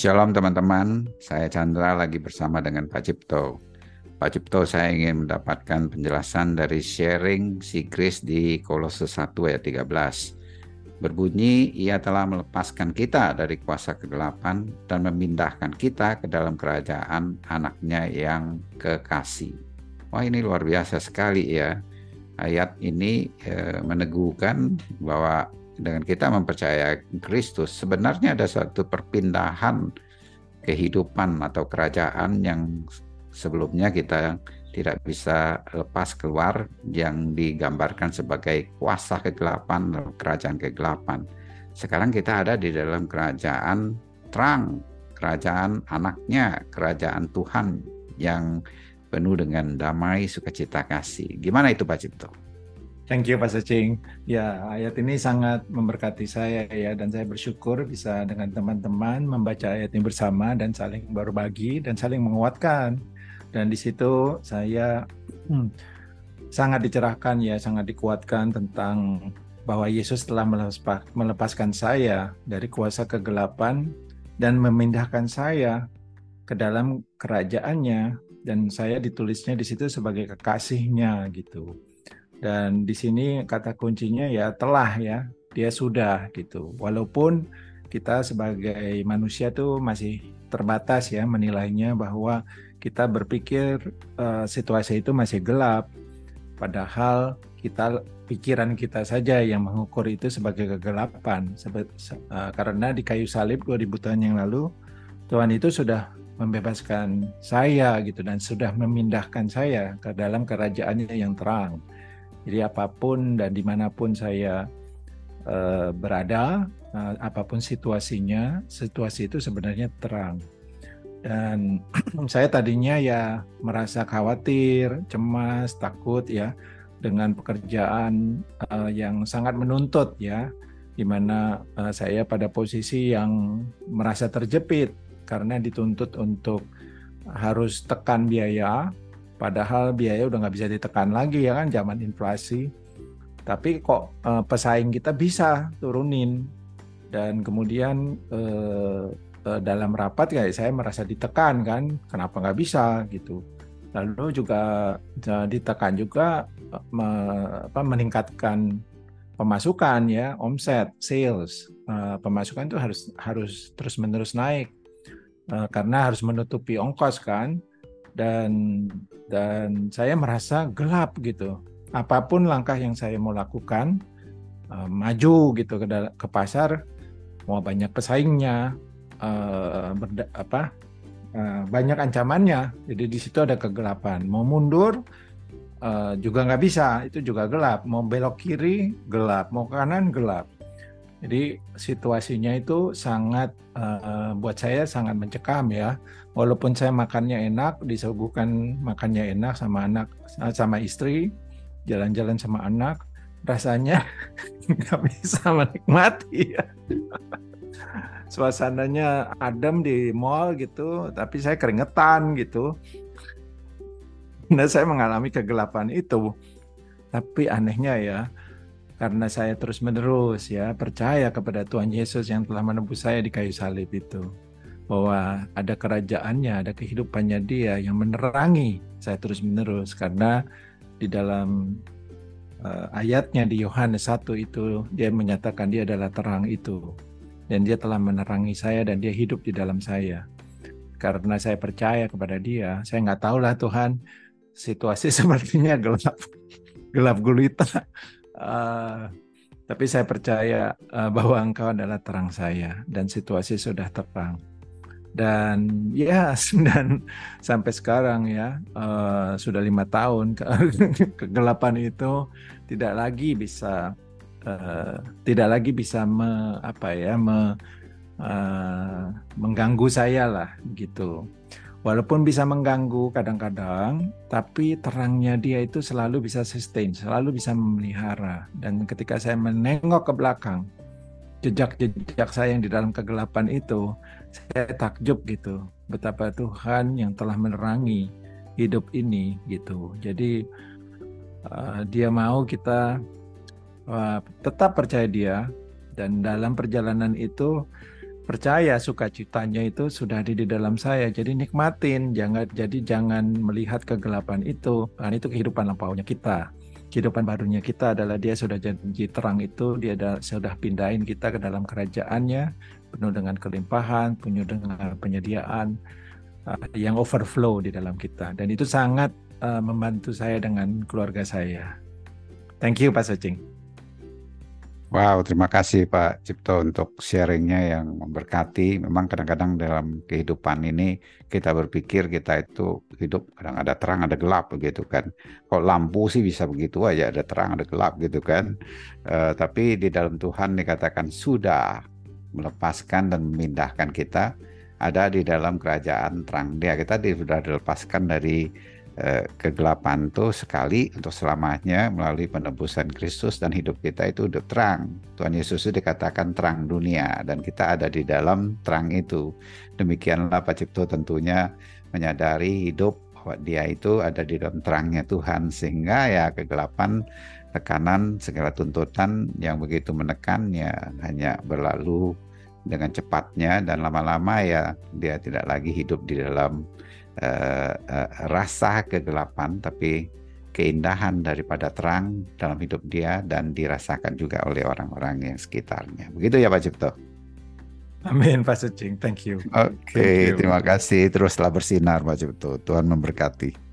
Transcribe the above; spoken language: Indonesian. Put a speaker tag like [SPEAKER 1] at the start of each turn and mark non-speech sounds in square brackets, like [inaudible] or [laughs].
[SPEAKER 1] Shalom teman-teman, saya Chandra lagi bersama dengan Pak Cipto. Pak Cipto, saya ingin mendapatkan penjelasan dari sharing si Chris di Kolose 1 ayat 13. Berbunyi, ia telah melepaskan kita dari kuasa kegelapan dan memindahkan kita ke dalam kerajaan anaknya yang kekasih. Wah ini luar biasa sekali ya. Ayat ini e, meneguhkan bahwa dengan kita mempercayai Kristus, sebenarnya ada satu perpindahan kehidupan atau kerajaan yang sebelumnya kita tidak bisa lepas keluar yang digambarkan sebagai kuasa kegelapan kerajaan kegelapan. Sekarang kita ada di dalam kerajaan terang, kerajaan anaknya, kerajaan Tuhan yang penuh dengan damai, sukacita, kasih. Gimana itu Pak Cipto?
[SPEAKER 2] Thank you Pak Secing. Ya, ayat ini sangat memberkati saya ya dan saya bersyukur bisa dengan teman-teman membaca ayat ini bersama dan saling berbagi dan saling menguatkan. Dan di situ saya hmm, sangat dicerahkan ya, sangat dikuatkan tentang bahwa Yesus telah melepaskan saya dari kuasa kegelapan dan memindahkan saya ke dalam kerajaannya dan saya ditulisnya di situ sebagai kekasihnya gitu dan di sini kata kuncinya ya telah ya, dia sudah gitu. Walaupun kita sebagai manusia tuh masih terbatas ya menilainya bahwa kita berpikir uh, situasi itu masih gelap. Padahal kita pikiran kita saja yang mengukur itu sebagai kegelapan. Sebe uh, karena di kayu salib 2000 tahun yang lalu Tuhan itu sudah membebaskan saya gitu dan sudah memindahkan saya ke dalam kerajaannya yang terang. Jadi apa pun dan di mana pun saya uh, berada, uh, apa pun situasinya, situasi itu sebenarnya terang. Dan [clears throat] saya tadinya ya merasa khawatir, cemas, takut ya dengan pekerjaan uh, yang sangat menuntut ya, di mana uh, saya pada posisi yang merasa terjepit karena dituntut untuk harus tekan biaya Padahal biaya udah nggak bisa ditekan lagi ya kan zaman inflasi. Tapi kok eh, pesaing kita bisa turunin dan kemudian eh, eh, dalam rapat kayak saya merasa ditekan kan, kenapa nggak bisa gitu. Lalu juga ditekan juga me, apa, meningkatkan pemasukan ya, omset, sales, uh, pemasukan itu harus harus terus menerus naik karena harus menutupi ongkos kan dan dan saya merasa gelap gitu. Apa pun langkah yang saya mau lakukan, uh, maju gitu ke ke pasar, mau banyak pesaingnya, uh, apa, uh, banyak ancamannya. Jadi di situ ada kegelapan. Mau mundur uh, juga nggak bisa, itu juga gelap. Mau belok kiri gelap, mau kanan gelap. Jadi situasinya itu sangat uh, buat saya sangat mencekam ya. Walaupun saya makannya enak, disuguhkan makannya enak sama anak sama istri, jalan-jalan sama anak, rasanya [laughs] nggak bisa menikmati. Ya. Suasananya adem di mall gitu, tapi saya keringetan gitu. Nah saya mengalami kegelapan itu. Tapi anehnya ya, karena saya terus menerus ya percaya kepada Tuhan Yesus yang telah menebus saya di kayu salib itu. Bahwa ada kerajaannya, ada kehidupannya dia yang menerangi saya terus menerus karena di dalam uh, ayatnya di Yohanes 1 itu dia menyatakan dia adalah terang itu. Dan dia telah menerangi saya dan dia hidup di dalam saya. Karena saya percaya kepada dia saya nggak tahu lah Tuhan situasi [laughs] sepertinya gelap gelap gulita Uh, tapi saya percaya uh, bahwa engkau adalah terang saya dan situasi sudah terang. Dan ya, [laughs] dan sampai sekarang ya uh, sudah lima tahun ke [laughs] kegelapan itu tidak lagi bisa uh, tidak lagi bisa me, apa ya me, uh, mengganggu saya lah gitu. Walaupun bisa mengganggu kadang-kadang, tapi terangnya dia itu selalu bisa sustain, selalu bisa memelihara. Dan ketika saya menengok ke belakang, jejak-jejak saya yang di dalam kegelapan itu, saya takjub gitu, betapa Tuhan yang telah menerangi hidup ini gitu. Jadi uh, dia mau kita uh, tetap percaya dia dan dalam perjalanan itu percaya sukacitanya itu sudah ada di dalam saya. Jadi nikmatin, jangan jadi jangan melihat kegelapan itu. Karena itu kehidupan lampaunya kita. Kehidupan barunya kita adalah dia sudah janji terang itu, dia ada, sudah pindahin kita ke dalam kerajaannya, penuh dengan kelimpahan, penuh dengan penyediaan uh, yang overflow di dalam kita. Dan itu sangat uh, membantu saya dengan keluarga saya. Thank you Pak Secing.
[SPEAKER 1] Wow, terima kasih Pak Cipto untuk sharingnya yang memberkati. Memang kadang-kadang dalam kehidupan ini kita berpikir kita itu hidup kadang ada terang ada gelap begitu kan. Kalau lampu sih bisa begitu aja ada terang ada gelap gitu kan. Uh, tapi di dalam Tuhan dikatakan sudah melepaskan dan memindahkan kita ada di dalam kerajaan terang dia. Kita sudah dilepaskan dari kegelapan itu sekali untuk selamanya melalui penebusan Kristus dan hidup kita itu hidup terang. Tuhan Yesus itu dikatakan terang dunia dan kita ada di dalam terang itu. Demikianlah Pak Cipto tentunya menyadari hidup bahwa dia itu ada di dalam terangnya Tuhan sehingga ya kegelapan tekanan segala tuntutan yang begitu menekan ya hanya berlalu dengan cepatnya dan lama-lama ya dia tidak lagi hidup di dalam uh, uh, rasa kegelapan, tapi keindahan daripada terang dalam hidup dia dan dirasakan juga oleh orang-orang yang sekitarnya. Begitu ya Pak Cipto?
[SPEAKER 2] Amin Pak Sucing, thank you.
[SPEAKER 1] Oke, okay, terima kasih. Teruslah bersinar Pak Cipto. Tuhan memberkati.